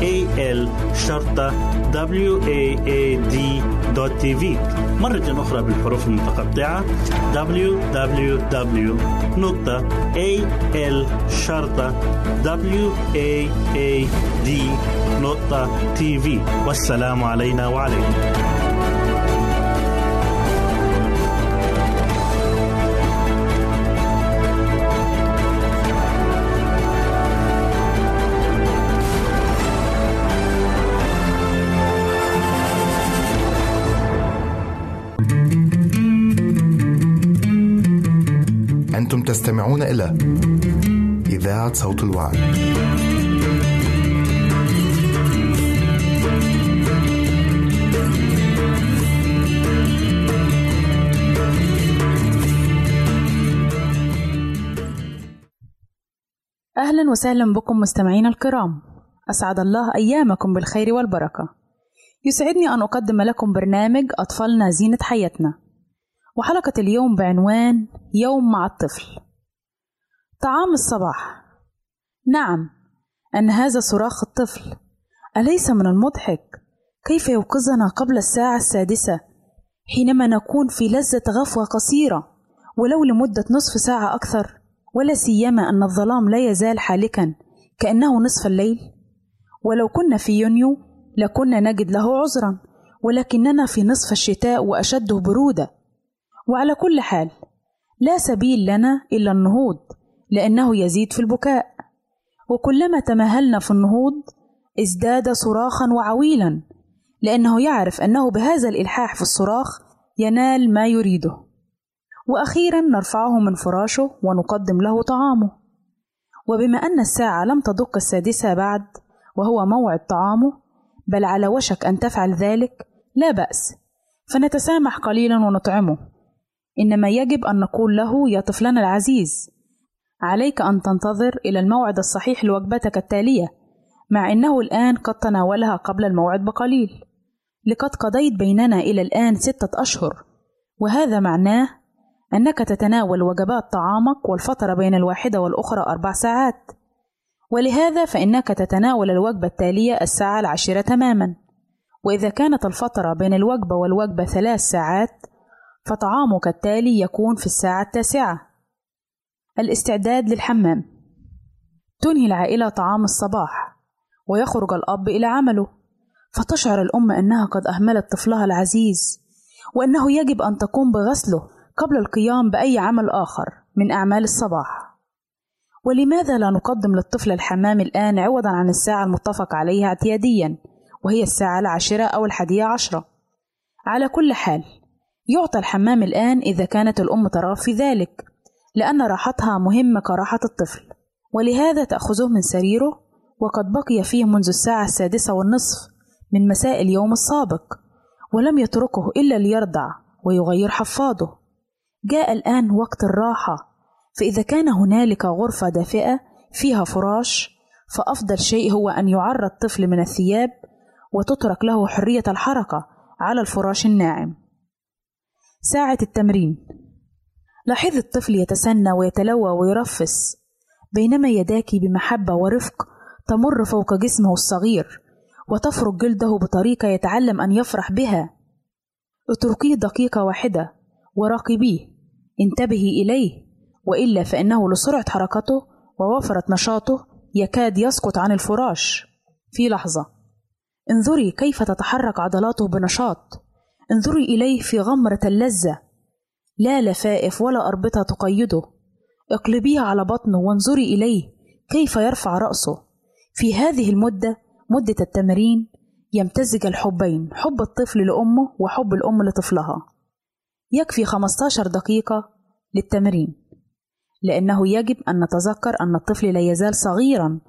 www.al w مرة أخرى بالحروف المتقطعة. Www.al-waad.tv والسلام علينا وعليكم. تستمعون إلى إذاعة صوت الوعي. أهلا وسهلا بكم مستمعينا الكرام. أسعد الله أيامكم بالخير والبركة. يسعدني أن أقدم لكم برنامج أطفالنا زينة حياتنا. وحلقة اليوم بعنوان يوم مع الطفل. طعام الصباح. نعم أن هذا صراخ الطفل. أليس من المضحك؟ كيف يوقظنا قبل الساعة السادسة حينما نكون في لذة غفوة قصيرة ولو لمدة نصف ساعة أكثر ولا سيما أن الظلام لا يزال حالكا كأنه نصف الليل؟ ولو كنا في يونيو لكنا نجد له عذرا ولكننا في نصف الشتاء وأشده برودة. وعلى كل حال لا سبيل لنا إلا النهوض لأنه يزيد في البكاء. وكلما تمهلنا في النهوض ازداد صراخا وعويلا لأنه يعرف أنه بهذا الإلحاح في الصراخ ينال ما يريده. وأخيرا نرفعه من فراشه ونقدم له طعامه. وبما أن الساعة لم تدق السادسة بعد وهو موعد طعامه بل على وشك أن تفعل ذلك لا بأس فنتسامح قليلا ونطعمه. إنما يجب أن نقول له يا طفلنا العزيز عليك أن تنتظر إلى الموعد الصحيح لوجبتك التالية مع أنه الآن قد تناولها قبل الموعد بقليل لقد قضيت بيننا إلى الآن ستة أشهر وهذا معناه أنك تتناول وجبات طعامك والفترة بين الواحدة والأخرى أربع ساعات ولهذا فإنك تتناول الوجبة التالية الساعة العاشرة تماما وإذا كانت الفترة بين الوجبة والوجبة ثلاث ساعات فطعامك التالي يكون في الساعة التاسعة. الاستعداد للحمام. تنهي العائلة طعام الصباح ويخرج الأب إلى عمله. فتشعر الأم أنها قد أهملت طفلها العزيز وأنه يجب أن تقوم بغسله قبل القيام بأي عمل آخر من أعمال الصباح. ولماذا لا نقدم للطفل الحمام الآن عوضا عن الساعة المتفق عليها اعتياديا وهي الساعة العاشرة أو الحادية عشرة؟ على كل حال يعطى الحمام الآن إذا كانت الأم ترغب في ذلك لأن راحتها مهمة كراحة الطفل ولهذا تأخذه من سريره وقد بقي فيه منذ الساعة السادسة والنصف من مساء اليوم السابق ولم يتركه إلا ليرضع ويغير حفاضه. جاء الآن وقت الراحة فإذا كان هنالك غرفة دافئة فيها فراش فأفضل شيء هو أن يعر الطفل من الثياب وتترك له حرية الحركة على الفراش الناعم. ساعة التمرين. لاحظ الطفل يتسنى ويتلوى ويرفس. بينما يداك بمحبة ورفق تمر فوق جسمه الصغير وتفرك جلده بطريقة يتعلم أن يفرح بها. اتركيه دقيقة واحدة وراقبيه. انتبهي إليه وإلا فإنه لسرعة حركته ووفرة نشاطه يكاد يسقط عن الفراش. في لحظة. انظري كيف تتحرك عضلاته بنشاط. انظري إليه في غمرة اللذة. لا لفائف ولا أربطة تقيده. اقلبيه على بطنه وانظري إليه كيف يرفع رأسه. في هذه المدة مدة التمرين يمتزج الحبين حب الطفل لأمه وحب الأم لطفلها. يكفي 15 دقيقة للتمرين. لأنه يجب أن نتذكر أن الطفل لا يزال صغيرا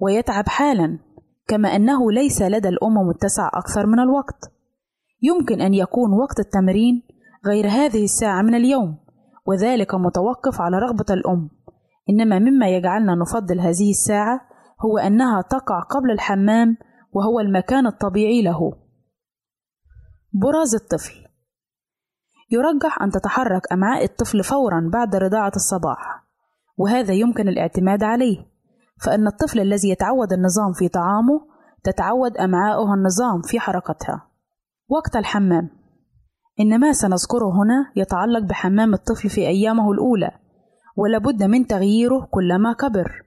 ويتعب حالا كما أنه ليس لدى الأم متسع أكثر من الوقت. يمكن أن يكون وقت التمرين غير هذه الساعة من اليوم وذلك متوقف على رغبة الأم. إنما مما يجعلنا نفضل هذه الساعة هو أنها تقع قبل الحمام وهو المكان الطبيعي له. براز الطفل. يرجح أن تتحرك أمعاء الطفل فورا بعد رضاعة الصباح وهذا يمكن الاعتماد عليه. فإن الطفل الذي يتعود النظام في طعامه تتعود أمعاؤه النظام في حركتها. وقت الحمام. إن ما سنذكره هنا يتعلق بحمام الطفل في أيامه الأولى ولابد من تغييره كلما كبر.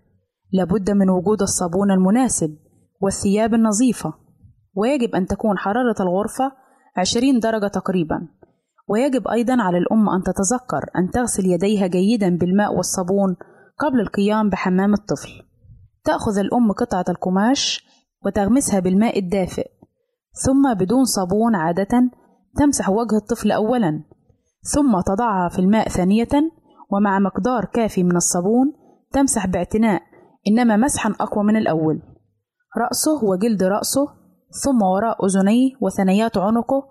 لابد من وجود الصابون المناسب والثياب النظيفة. ويجب أن تكون حرارة الغرفة عشرين درجة تقريبا. ويجب أيضا على الأم أن تتذكر أن تغسل يديها جيدا بالماء والصابون قبل القيام بحمام الطفل. تأخذ الأم قطعة القماش وتغمسها بالماء الدافئ. ثم بدون صابون عادة تمسح وجه الطفل أولا ثم تضعها في الماء ثانية ومع مقدار كافي من الصابون تمسح باعتناء إنما مسحا أقوى من الأول. رأسه وجلد رأسه ثم وراء أذنيه وثنيات عنقه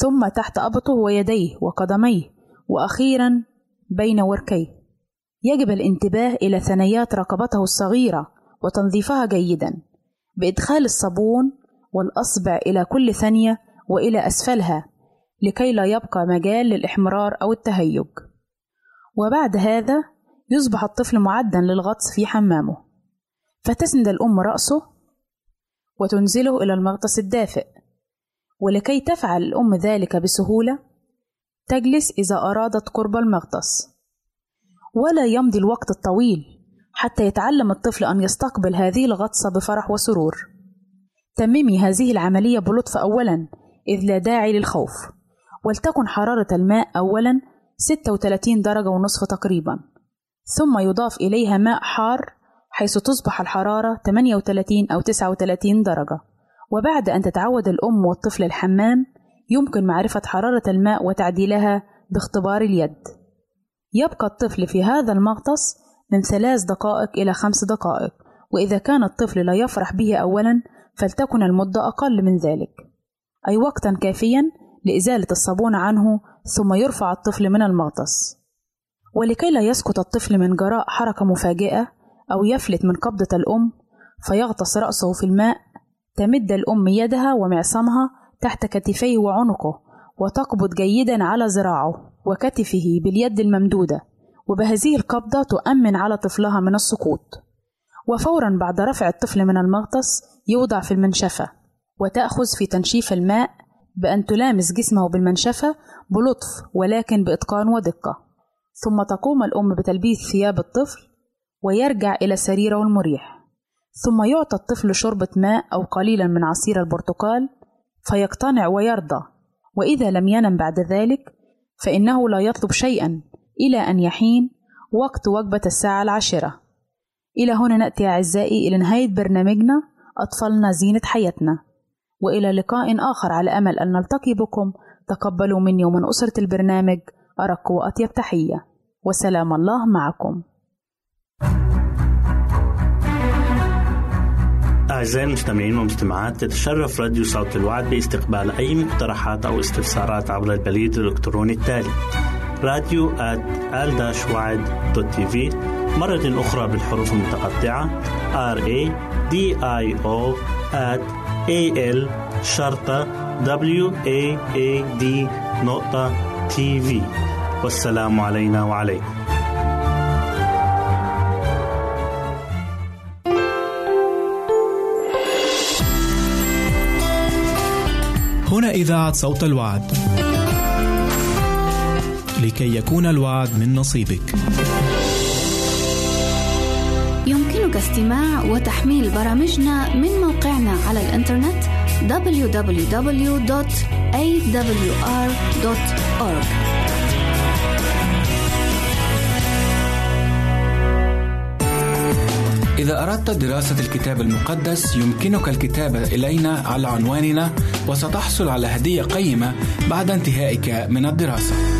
ثم تحت أبطه ويديه وقدميه وأخيرا بين وركيه. يجب الانتباه إلى ثنيات رقبته الصغيرة وتنظيفها جيدا. بإدخال الصابون والأصبع إلى كل ثانية وإلى أسفلها لكي لا يبقى مجال للإحمرار أو التهيج. وبعد هذا يصبح الطفل معدا للغطس في حمامه. فتسند الأم رأسه وتنزله إلى المغطس الدافئ. ولكي تفعل الأم ذلك بسهولة تجلس إذا أرادت قرب المغطس. ولا يمضي الوقت الطويل حتى يتعلم الطفل أن يستقبل هذه الغطسة بفرح وسرور. تممي هذه العملية بلطف أولا إذ لا داعي للخوف. ولتكن حرارة الماء أولا 36 درجة ونصف تقريبا. ثم يضاف إليها ماء حار حيث تصبح الحرارة 38 أو 39 درجة. وبعد أن تتعود الأم والطفل الحمام يمكن معرفة حرارة الماء وتعديلها باختبار اليد. يبقى الطفل في هذا المغطس من ثلاث دقائق إلى خمس دقائق وإذا كان الطفل لا يفرح به أولا فلتكن المدة أقل من ذلك. أي وقتا كافيا لإزالة الصابون عنه ثم يرفع الطفل من المغطس. ولكي لا يسقط الطفل من جراء حركة مفاجئة أو يفلت من قبضة الأم فيغطس رأسه في الماء تمد الأم يدها ومعصمها تحت كتفيه وعنقه وتقبض جيدا على ذراعه وكتفه باليد الممدودة وبهذه القبضة تؤمن على طفلها من السقوط وفورا بعد رفع الطفل من المغطس يوضع في المنشفة وتأخذ في تنشيف الماء بأن تلامس جسمه بالمنشفة بلطف ولكن بإتقان ودقة. ثم تقوم الأم بتلبيس ثياب الطفل ويرجع إلى سريره المريح. ثم يعطى الطفل شربة ماء أو قليلا من عصير البرتقال فيقتنع ويرضى. وإذا لم ينم بعد ذلك فإنه لا يطلب شيئا إلى أن يحين وقت وجبة الساعة العاشرة. إلى هنا نأتي أعزائي إلى نهاية برنامجنا. أطفالنا زينة حياتنا. وإلى لقاء آخر على أمل أن نلتقي بكم. تقبلوا مني ومن أسرة البرنامج أرق وأطيب تحية. وسلام الله معكم. أعزائي المستمعين والمستمعات تتشرف راديو صوت الوعد باستقبال أي مقترحات أو استفسارات عبر البريد الإلكتروني التالي راديو آل مرة أخرى بالحروف المتقطعة. R A D I O at A L شرطة W A A D نقطة تي في والسلام علينا وعليكم. هنا إذاعة صوت الوعد. لكي يكون الوعد من نصيبك. استماع وتحميل برامجنا من موقعنا على الإنترنت www.awr.org إذا أردت دراسة الكتاب المقدس يمكنك الكتابة إلينا على عنواننا وستحصل على هدية قيمة بعد انتهائك من الدراسة.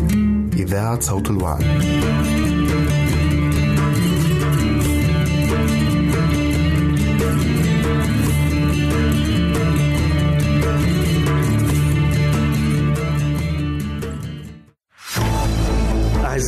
إذاعة صوت الوعد.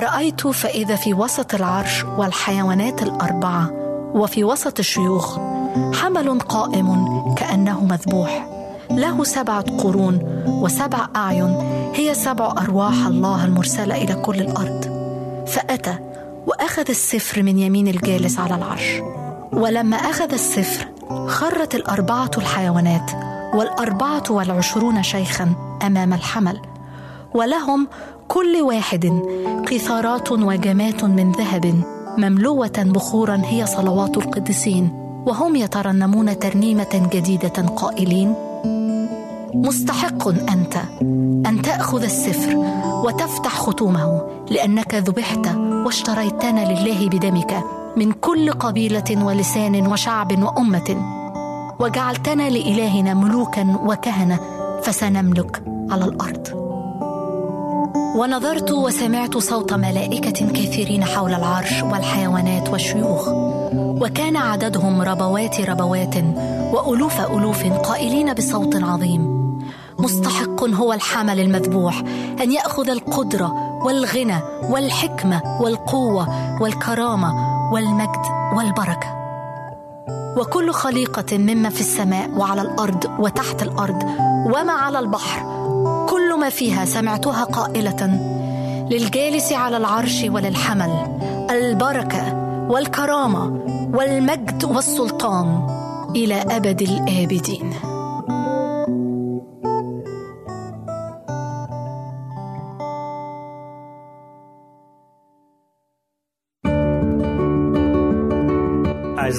ورأيت فإذا في وسط العرش والحيوانات الأربعة وفي وسط الشيوخ حمل قائم كأنه مذبوح. له سبعة قرون وسبع أعين هي سبع أرواح الله المرسلة إلى كل الأرض. فأتى وأخذ السفر من يمين الجالس على العرش. ولما أخذ السفر خرت الأربعة الحيوانات والأربعة والعشرون شيخا أمام الحمل. ولهم كل واحد قيثارات وجمات من ذهب مملوة بخورا هي صلوات القديسين وهم يترنمون ترنيمة جديدة قائلين مستحق أنت أن تأخذ السفر وتفتح ختومه لأنك ذبحت واشتريتنا لله بدمك من كل قبيلة ولسان وشعب وأمة وجعلتنا لإلهنا ملوكا وكهنة فسنملك على الأرض. ونظرت وسمعت صوت ملائكة كثيرين حول العرش والحيوانات والشيوخ وكان عددهم ربوات ربوات وألوف ألوف قائلين بصوت عظيم. مستحق هو الحمل المذبوح أن يأخذ القدرة والغنى والحكمة والقوة والكرامة والمجد والبركة. وكل خليقة مما في السماء وعلى الأرض وتحت الأرض وما على البحر كل ما فيها سمعتها قائلة للجالس على العرش وللحمل البركة والكرامة والمجد والسلطان إلى أبد الآبدين.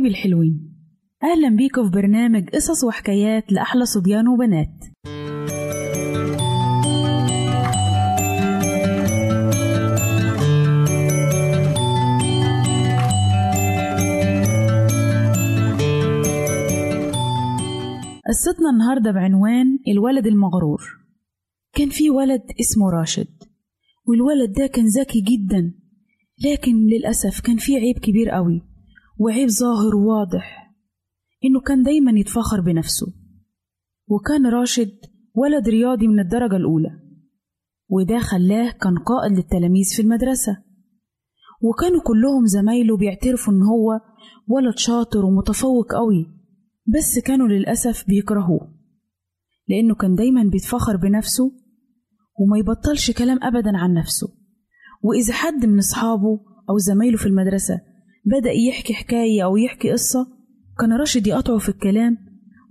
حبايبي الحلوين. أهلا بيكم في برنامج قصص وحكايات لأحلى صبيان وبنات. قصتنا النهاردة بعنوان الولد المغرور. كان في ولد اسمه راشد والولد ده كان ذكي جدا لكن للأسف كان في عيب كبير قوي. وعيب ظاهر وواضح إنه كان دايما يتفخر بنفسه وكان راشد ولد رياضي من الدرجة الأولى وده خلاه كان قائد للتلاميذ في المدرسة وكانوا كلهم زمايله بيعترفوا إن هو ولد شاطر ومتفوق قوي بس كانوا للأسف بيكرهوه لأنه كان دايما بيتفخر بنفسه وما يبطلش كلام أبدا عن نفسه وإذا حد من أصحابه أو زمايله في المدرسة بدأ يحكي حكاية أو يحكي قصة كان راشد يقطعه في الكلام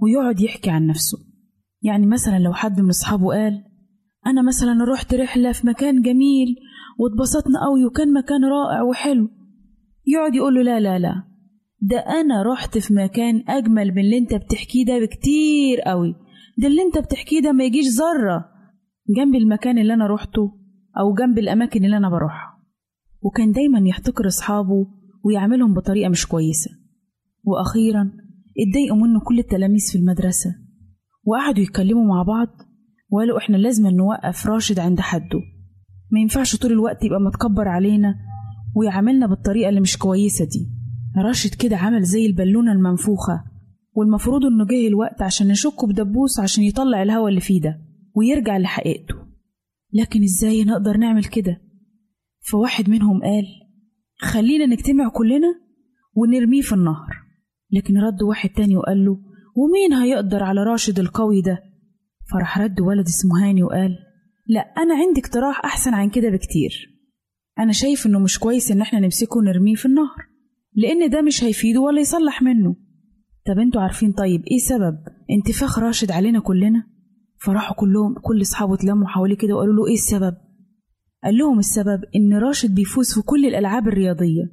ويقعد يحكي عن نفسه. يعني مثلا لو حد من أصحابه قال أنا مثلا رحت رحلة في مكان جميل واتبسطنا قوي وكان مكان رائع وحلو. يقعد يقول له لا لا لا ده أنا رحت في مكان أجمل من اللي أنت بتحكيه ده بكتير قوي. ده اللي أنت بتحكيه ده ما يجيش ذرة جنب المكان اللي أنا روحته أو جنب الأماكن اللي أنا بروحها. وكان دايما يحتقر أصحابه ويعملهم بطريقة مش كويسة. وأخيرا اتضايقوا منه كل التلاميذ في المدرسة. وقعدوا يتكلموا مع بعض وقالوا إحنا لازم نوقف راشد عند حده. ما ينفعش طول الوقت يبقى متكبر علينا ويعاملنا بالطريقة اللي مش كويسة دي. راشد كده عمل زي البالونة المنفوخة والمفروض إنه جه الوقت عشان نشكه بدبوس عشان يطلع الهوا اللي فيه ده ويرجع لحقيقته. لكن إزاي نقدر نعمل كده؟ فواحد منهم قال خلينا نجتمع كلنا ونرميه في النهر. لكن رد واحد تاني وقال له ومين هيقدر على راشد القوي ده؟ فراح رد ولد اسمه هاني وقال لا أنا عندي اقتراح أحسن عن كده بكتير. أنا شايف إنه مش كويس إن إحنا نمسكه ونرميه في النهر لأن ده مش هيفيده ولا يصلح منه. طب أنتوا عارفين طيب إيه سبب انتفاخ راشد علينا كلنا؟ فراحوا كلهم كل أصحابه اتلموا حواليه كده وقالوا له إيه السبب؟ قال لهم السبب إن راشد بيفوز في كل الألعاب الرياضية.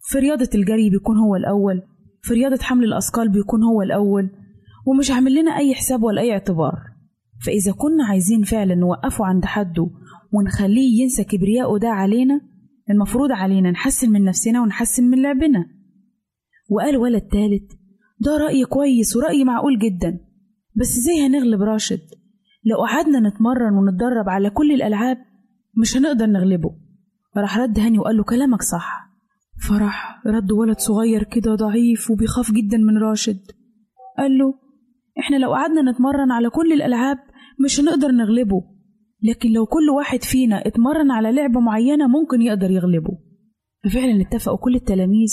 في رياضة الجري بيكون هو الأول في رياضة حمل الأثقال بيكون هو الأول ومش عامل لنا أي حساب ولا أي اعتبار. فإذا كنا عايزين فعلا نوقفه عند حده ونخليه ينسى كبرياءه ده علينا المفروض علينا نحسن من نفسنا ونحسن من لعبنا. وقال ولد تالت ده رأي كويس ورأي معقول جدا بس إزاي هنغلب راشد؟ لو قعدنا نتمرن ونتدرب على كل الألعاب مش هنقدر نغلبه. راح رد هاني وقال له كلامك صح. فرح رد ولد صغير كده ضعيف وبيخاف جدا من راشد. قال له إحنا لو قعدنا نتمرن على كل الألعاب مش هنقدر نغلبه. لكن لو كل واحد فينا اتمرن على لعبة معينة ممكن يقدر يغلبه. ففعلا اتفقوا كل التلاميذ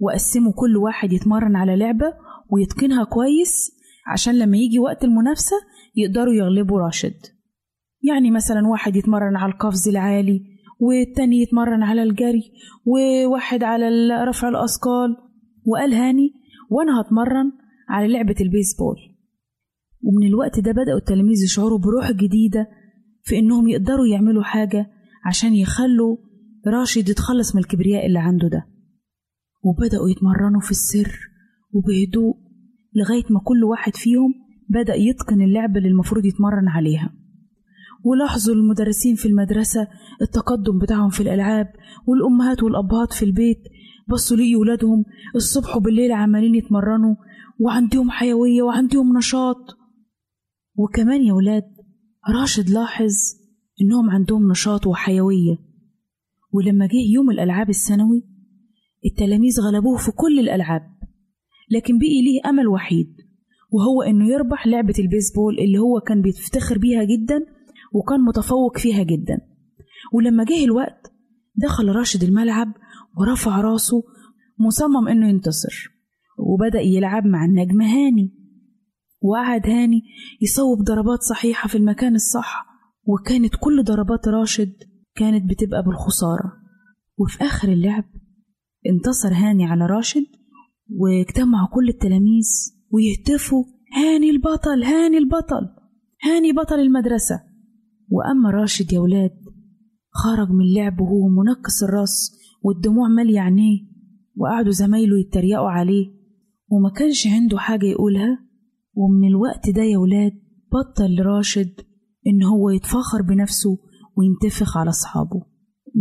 وقسموا كل واحد يتمرن على لعبة ويتقنها كويس عشان لما يجي وقت المنافسة يقدروا يغلبوا راشد. يعني مثلا واحد يتمرن على القفز العالي والتاني يتمرن على الجري وواحد على رفع الأثقال. وقال هاني وأنا هتمرن على لعبة البيسبول. ومن الوقت ده بدأوا التلاميذ يشعروا بروح جديدة في إنهم يقدروا يعملوا حاجة عشان يخلوا راشد يتخلص من الكبرياء اللي عنده ده. وبدأوا يتمرنوا في السر وبهدوء لغاية ما كل واحد فيهم بدأ يتقن اللعبة اللي المفروض يتمرن عليها. ولاحظوا المدرسين في المدرسة التقدم بتاعهم في الألعاب والأمهات والأبهات في البيت. بصوا لي ولادهم الصبح وبالليل عمالين يتمرنوا وعندهم حيوية وعندهم نشاط. وكمان يا ولاد راشد لاحظ إنهم عندهم نشاط وحيوية. ولما جه يوم الألعاب السنوي التلاميذ غلبوه في كل الألعاب لكن بقي ليه أمل وحيد وهو إنه يربح لعبة البيسبول اللي هو كان بيفتخر بيها جدا وكان متفوق فيها جدا. ولما جه الوقت دخل راشد الملعب ورفع راسه مصمم إنه ينتصر. وبدأ يلعب مع النجم هاني. وقعد هاني يصوب ضربات صحيحة في المكان الصح. وكانت كل ضربات راشد كانت بتبقى بالخسارة. وفي آخر اللعب انتصر هاني على راشد واجتمعوا كل التلاميذ ويهتفوا. هاني البطل هاني البطل هاني بطل المدرسة. وأما راشد يا ولاد خرج من اللعب وهو منكس الراس والدموع مالية عينيه وقعدوا زمايله يتريقوا عليه وما كانش عنده حاجة يقولها. ومن الوقت ده يا ولاد بطل لراشد إن هو يتفاخر بنفسه وينتفخ على أصحابه.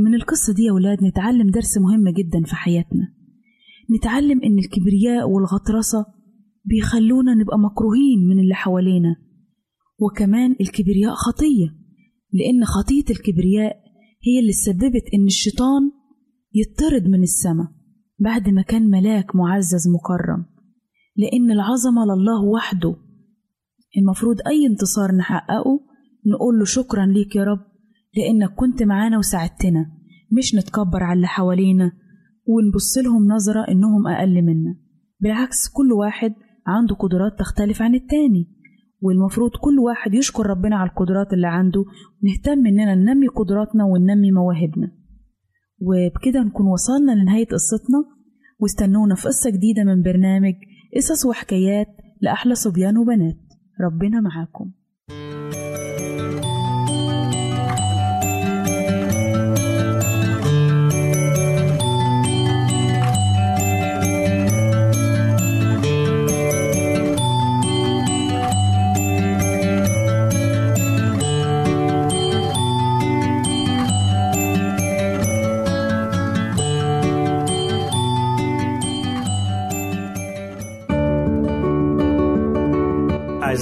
من القصة دي يا ولاد نتعلم درس مهم جدا في حياتنا. نتعلم إن الكبرياء والغطرسة بيخلونا نبقى مكروهين من اللي حوالينا وكمان الكبرياء خطية. لأن خطية الكبرياء هي اللي سببت إن الشيطان يطرد من السماء بعد ما كان ملاك معزز مكرم. لأن العظمة لله وحده المفروض أي انتصار نحققه نقول له شكرا ليك يا رب لأنك كنت معانا وساعدتنا مش نتكبر على اللي حوالينا ونبص لهم نظرة إنهم أقل منا. بالعكس كل واحد عنده قدرات تختلف عن التاني. والمفروض كل واحد يشكر ربنا على القدرات اللي عنده ونهتم إننا ننمي قدراتنا وننمي مواهبنا. وبكده نكون وصلنا لنهاية قصتنا. واستنونا في قصة جديدة من برنامج قصص وحكايات لأحلى صبيان وبنات. ربنا معاكم.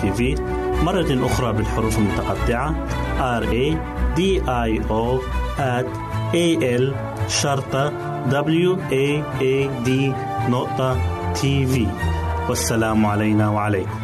تي في مرة أخرى بالحروف المتقطعة. R A D I O at A L شرطة W A A D نقطة تي في والسلام علينا وعليكم.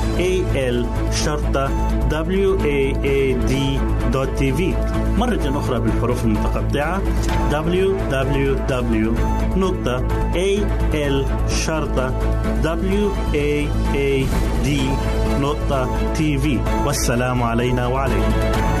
www.al-waad.tv مرة أخرى بالحروف المتقطعة. Www www.al-waad.tv والسلام علينا وعليكم.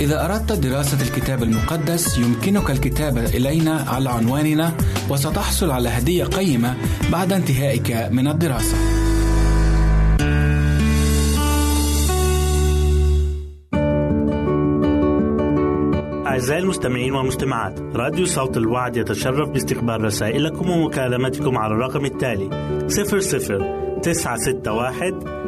إذا أردت دراسة الكتاب المقدس يمكنك الكتابة إلينا على عنواننا وستحصل على هدية قيمة بعد انتهائك من الدراسة. أعزائي المستمعين والمستمعات راديو صوت الوعد يتشرف باستقبال رسائلكم ومكالمتكم على الرقم التالي 00 961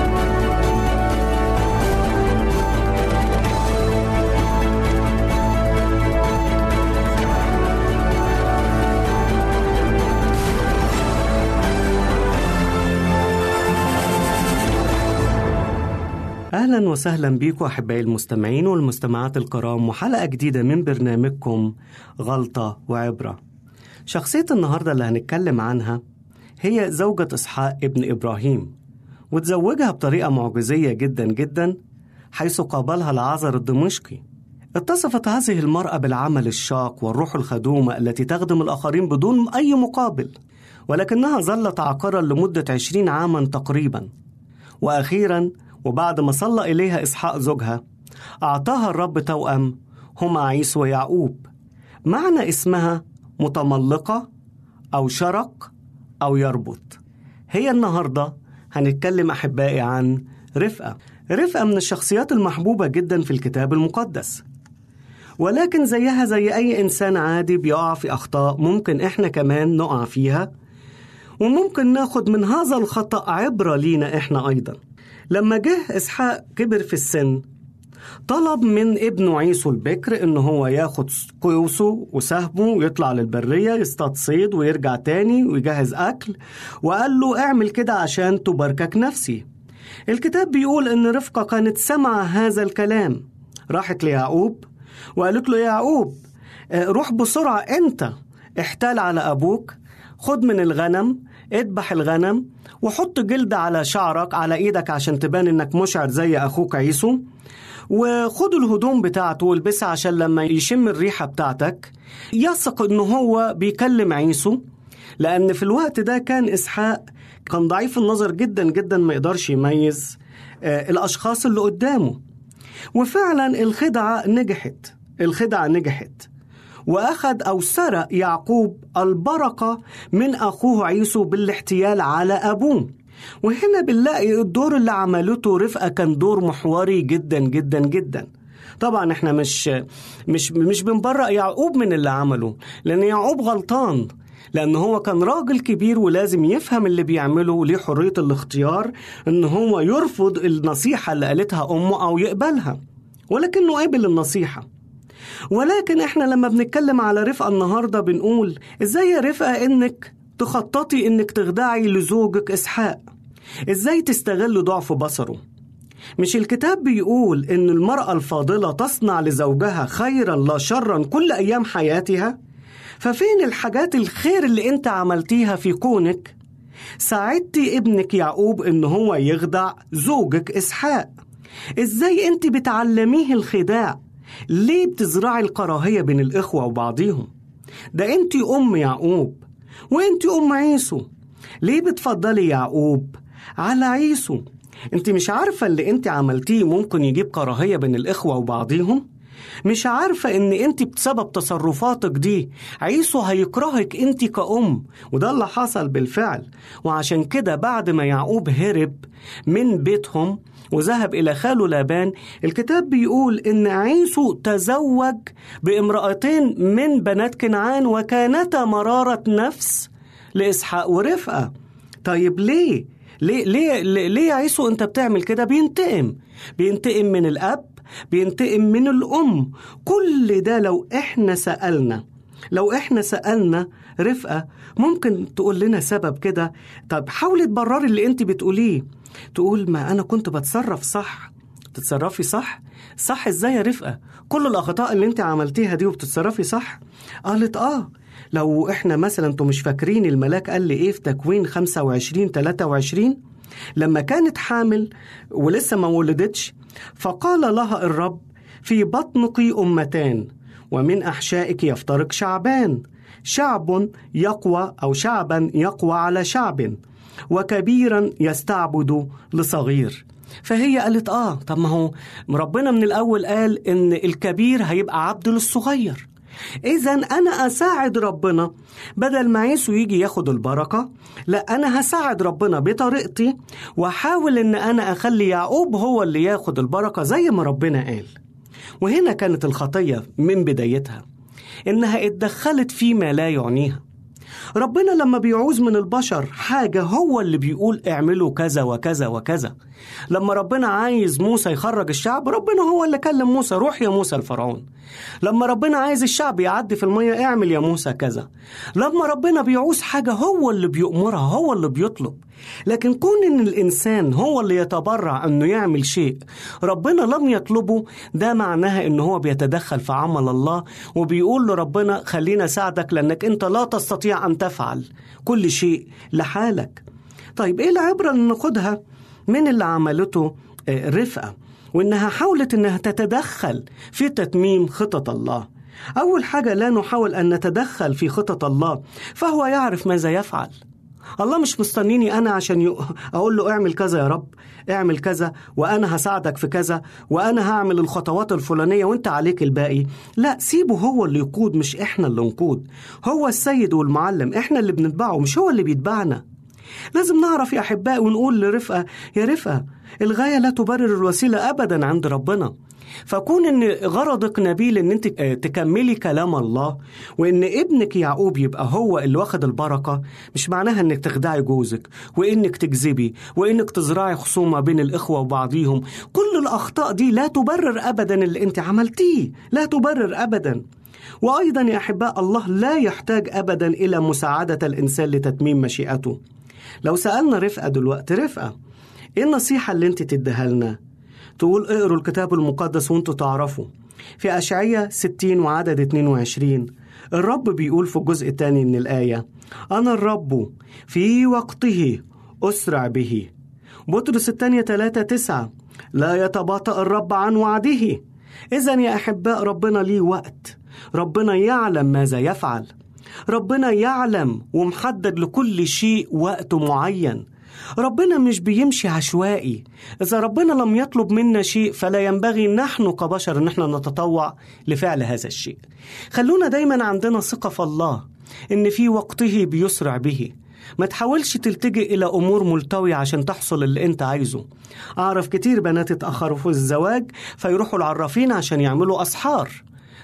أهلا وسهلا بكم أحبائي المستمعين والمستمعات الكرام وحلقة جديدة من برنامجكم غلطة وعبرة. شخصية النهاردة اللي هنتكلم عنها هي زوجة إسحاق ابن إبراهيم وتزوجها بطريقة معجزية جدا جدا حيث قابلها العازر الدمشقي. اتصفت هذه المرأة بالعمل الشاق والروح الخدومة التي تخدم الآخرين بدون أي مقابل ولكنها ظلت عاقرا لمدة عشرين عاما تقريبا. وأخيرا وبعد ما صلى إليها إسحاق زوجها أعطاها الرب توأم هما عيسو ويعقوب. معنى اسمها متملقة أو شرق أو يربط. هي النهاردة هنتكلم أحبائي عن رفقة. رفقة من الشخصيات المحبوبة جدا في الكتاب المقدس. ولكن زيها زي أي إنسان عادي بيقع في أخطاء ممكن إحنا كمان نقع فيها وممكن ناخد من هذا الخطأ عبرة لينا إحنا أيضاً. لما جه إسحاق كبر في السن طلب من ابنه عيسو البكر إن هو ياخد قوسه وسهمه ويطلع للبرية يصطاد صيد ويرجع تاني ويجهز أكل وقال له اعمل كده عشان تباركك نفسي. الكتاب بيقول إن رفقة كانت سمع هذا الكلام. راحت ليعقوب وقالت له يعقوب روح بسرعة أنت احتال على أبوك خد من الغنم اذبح الغنم وحط جلد على شعرك على إيدك عشان تبان انك مشعر زي أخوك عيسو. وخد الهدوم بتاعته والبسها عشان لما يشم الريحة بتاعتك. يثق إن هو بيكلم عيسو لأن في الوقت ده كان إسحاق كان ضعيف النظر جدا جدا ما يقدرش يميز الأشخاص اللي قدامه. وفعلا الخدعة نجحت الخدعة نجحت. وأخذ أو سرق يعقوب البركة من أخوه عيسو بالاحتيال على أبوه. وهنا بنلاقي الدور اللي عملته رفقة كان دور محوري جدا جدا جدا. طبعا إحنا مش مش مش بنبرأ يعقوب من اللي عمله لأن يعقوب غلطان لأن هو كان راجل كبير ولازم يفهم اللي بيعمله وليه حرية الاختيار إن هو يرفض النصيحة اللي قالتها أمه أو يقبلها. ولكنه قبل النصيحة. ولكن إحنا لما بنتكلم على رفقة النهاردة بنقول إزاي يا رفقة إنك تخططي إنك تخدعي لزوجك إسحاق؟ إزاي تستغل ضعف بصره؟ مش الكتاب بيقول إن المرأة الفاضلة تصنع لزوجها خيرا لا شرا كل أيام حياتها؟ ففين الحاجات الخير اللي أنت عملتيها في كونك؟ ساعدتي ابنك يعقوب إن هو يخدع زوجك إسحاق. إزاي أنت بتعلميه الخداع؟ ليه بتزرعي الكراهية بين الإخوة وبعضيهم؟ ده انت أم يعقوب وانت أم عيسو. ليه بتفضلي يعقوب على عيسو؟ انت مش عارفة اللي انت عملتيه ممكن يجيب كراهية بين الإخوة وبعضيهم؟ مش عارفة إن أنت بسبب تصرفاتك دي عيسو هيكرهك أنت كأم وده اللي حصل بالفعل. وعشان كده بعد ما يعقوب هرب من بيتهم وذهب إلى خاله لابان الكتاب بيقول إن عيسو تزوج بامرأتين من بنات كنعان وكانتا مرارة نفس لإسحاق ورفقة. طيب ليه؟ ليه ليه ليه عيسو أنت بتعمل كده؟ بينتقم. بينتقم من الأب بينتقم من الأم. كل ده لو إحنا سألنا لو إحنا سألنا رفقة ممكن تقول لنا سبب كده. طب حاولي تبرري اللي أنت بتقوليه. تقول ما أنا كنت بتصرف صح. تتصرفي صح؟ صح إزاي يا رفقة؟ كل الأخطاء اللي أنت عملتيها دي وبتتصرفي صح؟ قالت آه. لو إحنا مثلا أنتوا مش فاكرين الملاك قال لي إيه في تكوين 25 23 لما كانت حامل ولسه ما ولدتش فقال لها الرب في بطنك أمتان ومن أحشائك يفترق شعبان شعب يقوى أو شعبا يقوى على شعب وكبيرا يستعبد لصغير. فهي قالت آه طب ما هو ربنا من الأول قال إن الكبير هيبقى عبد للصغير. إذا أنا أساعد ربنا. بدل ما عيسو يجي ياخد البركة لا أنا هساعد ربنا بطريقتي وأحاول إن أنا أخلي يعقوب هو اللي ياخد البركة زي ما ربنا قال. وهنا كانت الخطية من بدايتها إنها اتدخلت فيما لا يعنيها. ربنا لما بيعوز من البشر حاجة هو اللي بيقول اعملوا كذا وكذا وكذا. لما ربنا عايز موسى يخرج الشعب ربنا هو اللي كلم موسى روح يا موسى الفرعون. لما ربنا عايز الشعب يعدي في المية اعمل يا موسى كذا. لما ربنا بيعوز حاجة هو اللي بيأمرها هو اللي بيطلب. لكن كون إن الإنسان هو اللي يتبرع أنه يعمل شيء ربنا لم يطلبه ده معناها إن هو بيتدخل في عمل الله وبيقول لربنا خلينا أساعدك لأنك أنت لا تستطيع أن تفعل كل شيء لحالك. طيب إيه العبرة اللي ناخدها؟ من اللي عملته رفقة وإنها حاولت إنها تتدخل في تتميم خطط الله. أول حاجة لا نحاول أن نتدخل في خطط الله فهو يعرف ماذا يفعل. الله مش مستنيني أنا عشان ي... أقول له اعمل كذا يا رب اعمل كذا وأنا هساعدك في كذا وأنا هعمل الخطوات الفلانية وأنت عليك الباقي. لا سيبه هو اللي يقود مش إحنا اللي نقود. هو السيد والمعلم إحنا اللي بنتبعه مش هو اللي بيتبعنا. لازم نعرف يا احبائي ونقول لرفقة يا رفقة الغاية لا تبرر الوسيلة ابدا عند ربنا. فكون إن غرضك نبيل إن أنت تكملي كلام الله وإن ابنك يعقوب يبقى هو اللي واخد البركة مش معناها إنك تخدعي جوزك وإنك تكذبي وإنك تزرعي خصومه بين الإخوة وبعضيهم. كل الأخطاء دي لا تبرر ابدا اللي أنت عملتيه. لا تبرر ابدا. وأيضا يا أحباء الله لا يحتاج ابدا إلى مساعدة الإنسان لتتميم مشيئته. لو سألنا رفقة دلوقتي رفقة إيه النصيحة اللي أنت تديها لنا؟ تقول اقروا الكتاب المقدس وأنتوا تعرفوا. في أشعية 60 وعدد 22 الرب بيقول في الجزء الثاني من الآية أنا الرب في وقته أسرع به. بطرس الثانية 3 9 لا يتباطأ الرب عن وعده. إذا يا أحباء ربنا ليه وقت؟ ربنا يعلم ماذا يفعل. ربنا يعلم ومحدد لكل شيء وقت معين. ربنا مش بيمشي عشوائي. إذا ربنا لم يطلب منا شيء فلا ينبغي نحن كبشر أن إحنا نتطوع لفعل هذا الشيء. خلونا دايما عندنا ثقة في الله إن في وقته بيسرع به. ما تحاولش تلتجئ إلى أمور ملتوية عشان تحصل اللي أنت عايزه. أعرف كتير بنات اتأخروا في الزواج فيروحوا العرافين عشان يعملوا أسحار.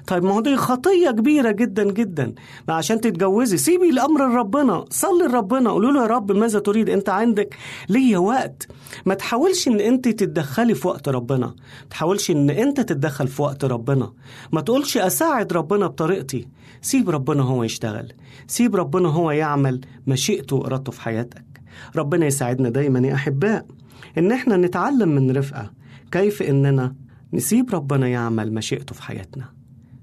طيب ما هو دي خطية كبيرة جدا جدا. ما عشان تتجوزي سيبي الأمر لربنا صلي لربنا قولوا له يا رب ماذا تريد؟ أنت عندك ليا وقت. ما تحاولش إن أنت تتدخلي في وقت ربنا. ما تحاولش إن أنت تتدخل في وقت ربنا. ما تقولش أساعد ربنا بطريقتي. سيب ربنا هو يشتغل. سيب ربنا هو يعمل مشيئته وإرادته في حياتك. ربنا يساعدنا دايما يا أحباء. إن إحنا نتعلم من رفقة. كيف إننا نسيب ربنا يعمل مشيئته في حياتنا.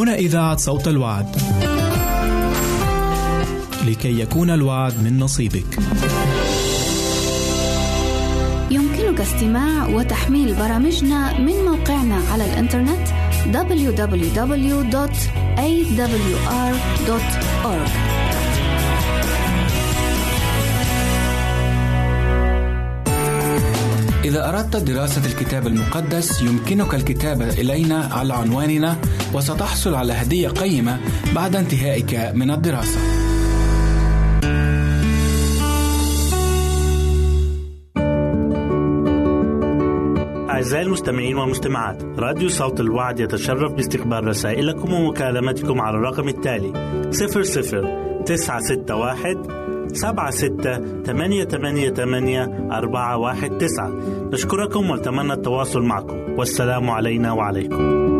هنا إذاعة صوت الوعد. لكي يكون الوعد من نصيبك. يمكنك استماع وتحميل برامجنا من موقعنا على الإنترنت www.awr.org إذا أردت دراسة الكتاب المقدس يمكنك الكتابة إلينا على عنواننا وستحصل على هدية قيمة بعد انتهائك من الدراسة. أعزائي المستمعين والمستمعات راديو صوت الوعد يتشرف باستقبال رسائلكم ومكالمتكم على الرقم التالي 00 961 سبعة ستة ثمانية ثمانية ثمانية أربعة واحد تسعة. نشكركم ونتمنى التواصل معكم. والسلام علينا وعليكم.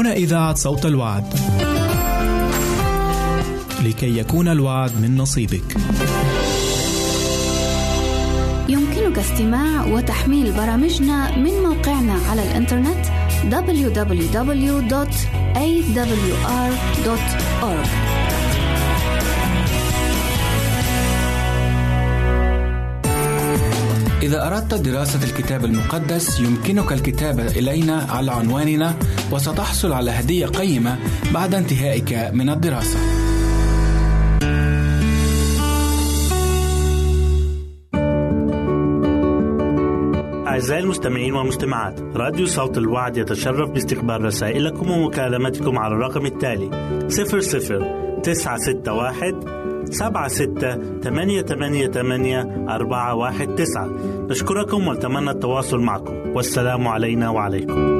هنا إذاعة صوت الوعد. لكي يكون الوعد من نصيبك. يمكنك استماع وتحميل برامجنا من موقعنا على الإنترنت www.awr.org إذا أردت دراسة الكتاب المقدس يمكنك الكتابة إلينا على عنواننا وستحصل على هدية قيمة بعد انتهائك من الدراسة. أعزائي المستمعين والمستمعات راديو صوت الوعد يتشرف باستقبال رسائلكم ومكالمتكم على الرقم التالي 00 961 سبعة ستة ثمانية ثمانية ثمانية أربعة واحد تسعة. نشكركم ونتمنى التواصل معكم. والسلام علينا وعليكم.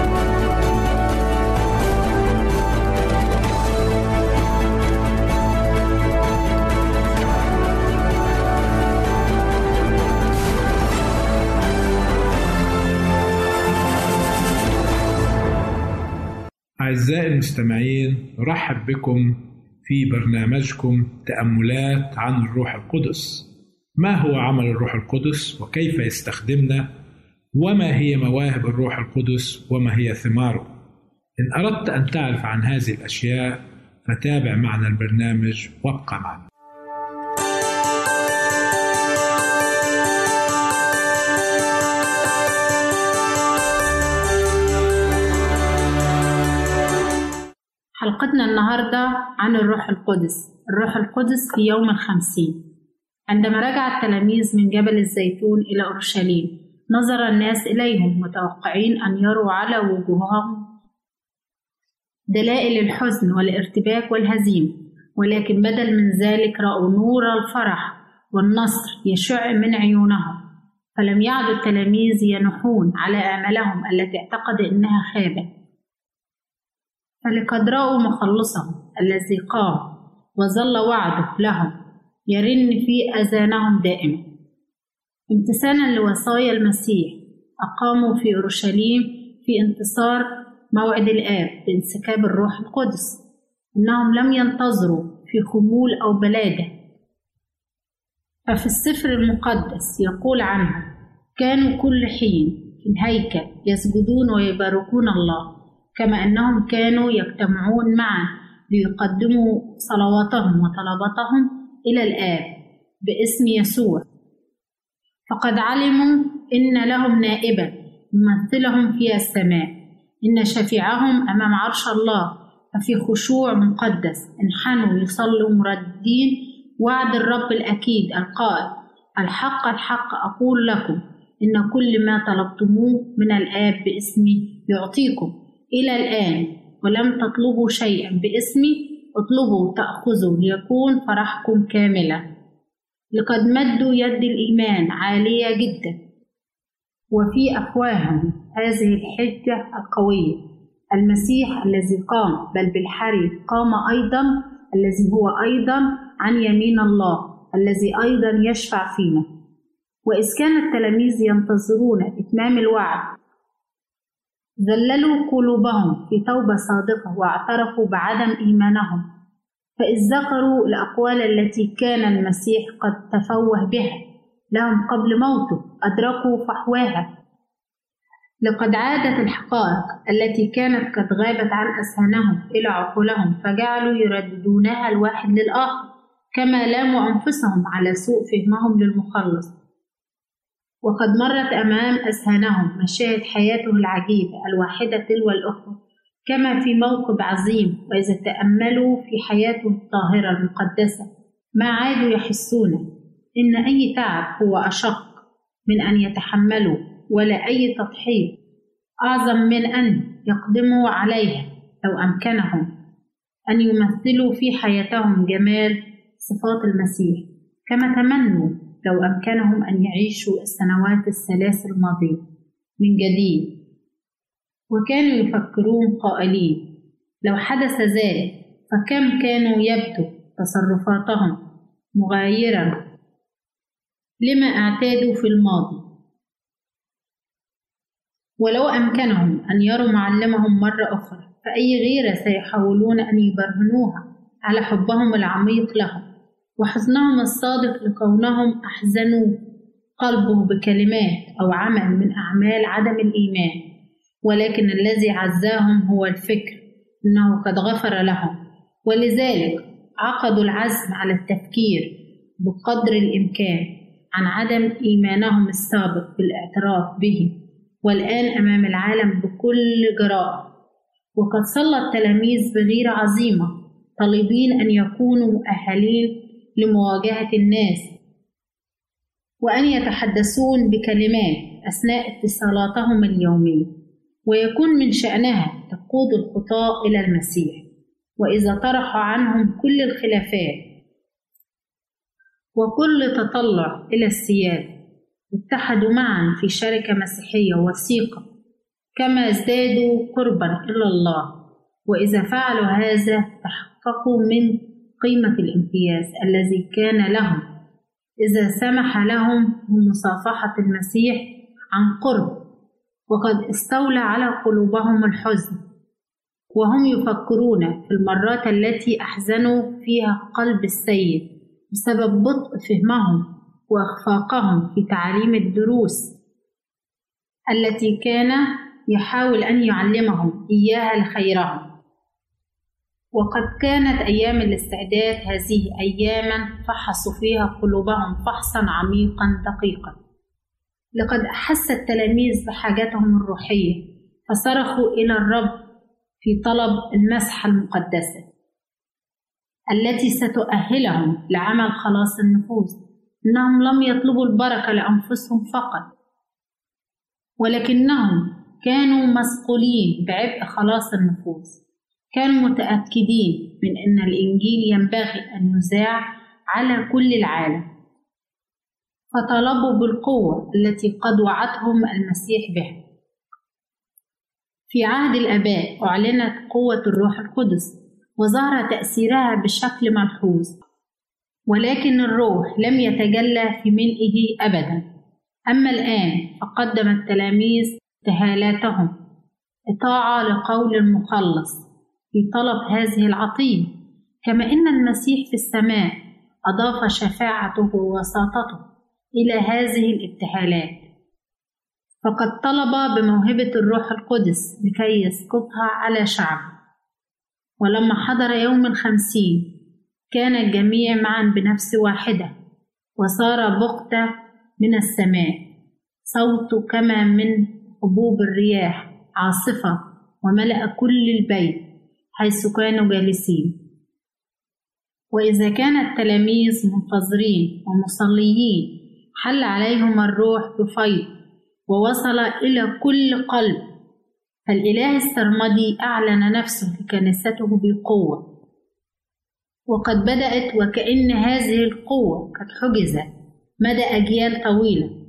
أعزائي المستمعين نرحب بكم في برنامجكم تأملات عن الروح القدس. ما هو عمل الروح القدس وكيف يستخدمنا؟ وما هي مواهب الروح القدس؟ وما هي ثماره؟ إن أردت أن تعرف عن هذه الأشياء فتابع معنا البرنامج وابقى معنا. حلقتنا النهاردة عن الروح القدس. الروح القدس في يوم الخمسين. عندما رجع التلاميذ من جبل الزيتون إلى أورشليم نظر الناس إليهم متوقعين أن يروا على وجوههم دلائل الحزن والارتباك والهزيمة ولكن بدل من ذلك رأوا نور الفرح والنصر يشع من عيونهم. فلم يعد التلاميذ ينحون على آمالهم التي اعتقد أنها خابت فلقد رأوا مخلصهم الذي قام وظل وعده لهم يرن في أذانهم دائما. امتثالا لوصايا المسيح أقاموا في أورشليم في انتصار موعد الآب بانسكاب الروح القدس. إنهم لم ينتظروا في خمول أو بلادة. ففي السفر المقدس يقول عنهم كانوا كل حين في الهيكل يسجدون ويباركون الله كما أنهم كانوا يجتمعون معا ليقدموا صلواتهم وطلباتهم إلى الآب باسم يسوع. فقد علموا إن لهم نائبا يمثلهم في السماء. إن شفيعهم أمام عرش الله ففي خشوع مقدس. انحنوا يصلوا مردين وعد الرب الأكيد القائل الحق الحق أقول لكم إن كل ما طلبتموه من الآب باسمي يعطيكم. إلى الآن ولم تطلبوا شيئا باسمي اطلبوا تأخذوا ليكون فرحكم كاملا لقد مدوا يد الإيمان عالية جدا. وفي أفواههم هذه الحجة القوية. المسيح الذي قام بل بالحري قام أيضا الذي هو أيضا عن يمين الله الذي أيضا يشفع فينا. وإذ كان التلاميذ ينتظرون إتمام الوعد ذللوا قلوبهم في توبة صادقة واعترفوا بعدم إيمانهم. فإذ ذكروا الأقوال التي كان المسيح قد تفوه بها لهم قبل موته أدركوا فحواها. لقد عادت الحقائق التي كانت قد غابت عن أذهانهم إلى عقولهم فجعلوا يرددونها الواحد للآخر كما لاموا أنفسهم على سوء فهمهم للمخلص. وقد مرت أمام أذهانهم مشاهد حياته العجيبة الواحدة تلو الأخرى كما في موقف عظيم وإذا تأملوا في حياته الطاهرة المقدسة ما عادوا يحسون إن أي تعب هو أشق من أن يتحملوا ولا أي تضحية أعظم من أن يقدموا عليها لو أمكنهم أن يمثلوا في حياتهم جمال صفات المسيح. كما تمنوا لو أمكنهم أن يعيشوا السنوات الثلاث الماضية. من جديد. وكانوا يفكرون قائلين لو حدث ذلك فكم كانوا يبدو تصرفاتهم مغايرة؟ لما اعتادوا في الماضي؟ ولو أمكنهم أن يروا معلمهم مرة أخرى فأي غيرة سيحاولون أن يبرهنوها على حبهم العميق له وحزنهم الصادق لكونهم أحزنوا قلبه بكلمات أو عمل من أعمال عدم الإيمان ولكن الذي عزاهم هو الفكر أنه قد غفر لهم. ولذلك عقدوا العزم على التفكير بقدر الإمكان عن عدم إيمانهم السابق بالاعتراف به. والآن أمام العالم بكل جراءة وقد صلى التلاميذ بغيرة عظيمة طالبين أن يكونوا مؤهلين لمواجهة الناس وأن يتحدثون بكلمات أثناء اتصالاتهم اليومية ويكون من شأنها تقود الخطاة إلى المسيح. وإذا طرحوا عنهم كل الخلافات وكل تطلع إلى السيادة اتحدوا معا في شركة مسيحية وثيقة كما ازدادوا قربا إلى الله. وإذا فعلوا هذا تحققوا من قيمة الامتياز الذي كان لهم. إذا سمح لهم بمصافحة المسيح عن قرب وقد استولى على قلوبهم الحزن وهم يفكرون في المرات التي أحزنوا فيها قلب السيد بسبب بطء فهمهم وأخفاقهم في تعاليم الدروس التي كان يحاول أن يعلمهم إياها لخيرهم. وقد كانت أيام الاستعداد هذه أياما فحصوا فيها قلوبهم فحصا عميقا دقيقا. لقد أحس التلاميذ بحاجتهم الروحية فصرخوا إلى الرب في طلب المسحه المقدسه التي ستؤهلهم لعمل خلاص النفوس إنهم لم يطلبوا البركة لأنفسهم فقط ولكنهم كانوا مسؤولين بعبء خلاص النفوس كانوا متأكدين من أن الإنجيل ينبغي أن يذاع على كل العالم فطلبوا بالقوة التي قد وعدهم المسيح بها. في عهد الآباء أعلنت قوة الروح القدس وظهر تأثيرها بشكل ملحوظ ولكن الروح لم يتجلى في ملئه أبدا. أما الآن فقدم التلاميذ تهالاتهم إطاعة لقول المخلص. في طلب هذه العطية. كما إن المسيح في السماء أضاف شفاعته ووساطته إلى هذه الابتهالات. فقد طلب بموهبة الروح القدس لكي يسكبها على شعبه. ولما حضر يوم الخمسين كان الجميع معا بنفس واحدة وصار بغتة من السماء. صوت كما من حبوب الرياح عاصفة وملأ كل البيت. حيث كانوا جالسين. وإذا كان التلاميذ منتظرين ومصليين حل عليهم الروح بفيض ووصل إلى كل قلب. فالإله السرمدي أعلن نفسه لكنيسته بقوة وقد بدأت وكأن هذه القوة قد حجزت مدى أجيال طويلة.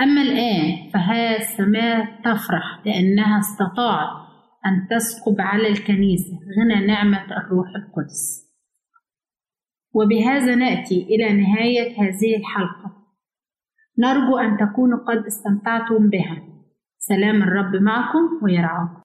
أما الآن فها السماء تفرح لأنها استطاعت أن تسكب على الكنيسة. غنى نعمة الروح القدس. وبهذا نأتي إلى نهاية هذه الحلقة. نرجو أن تكونوا قد استمتعتم بها. سلام الرب معكم ويرعاكم.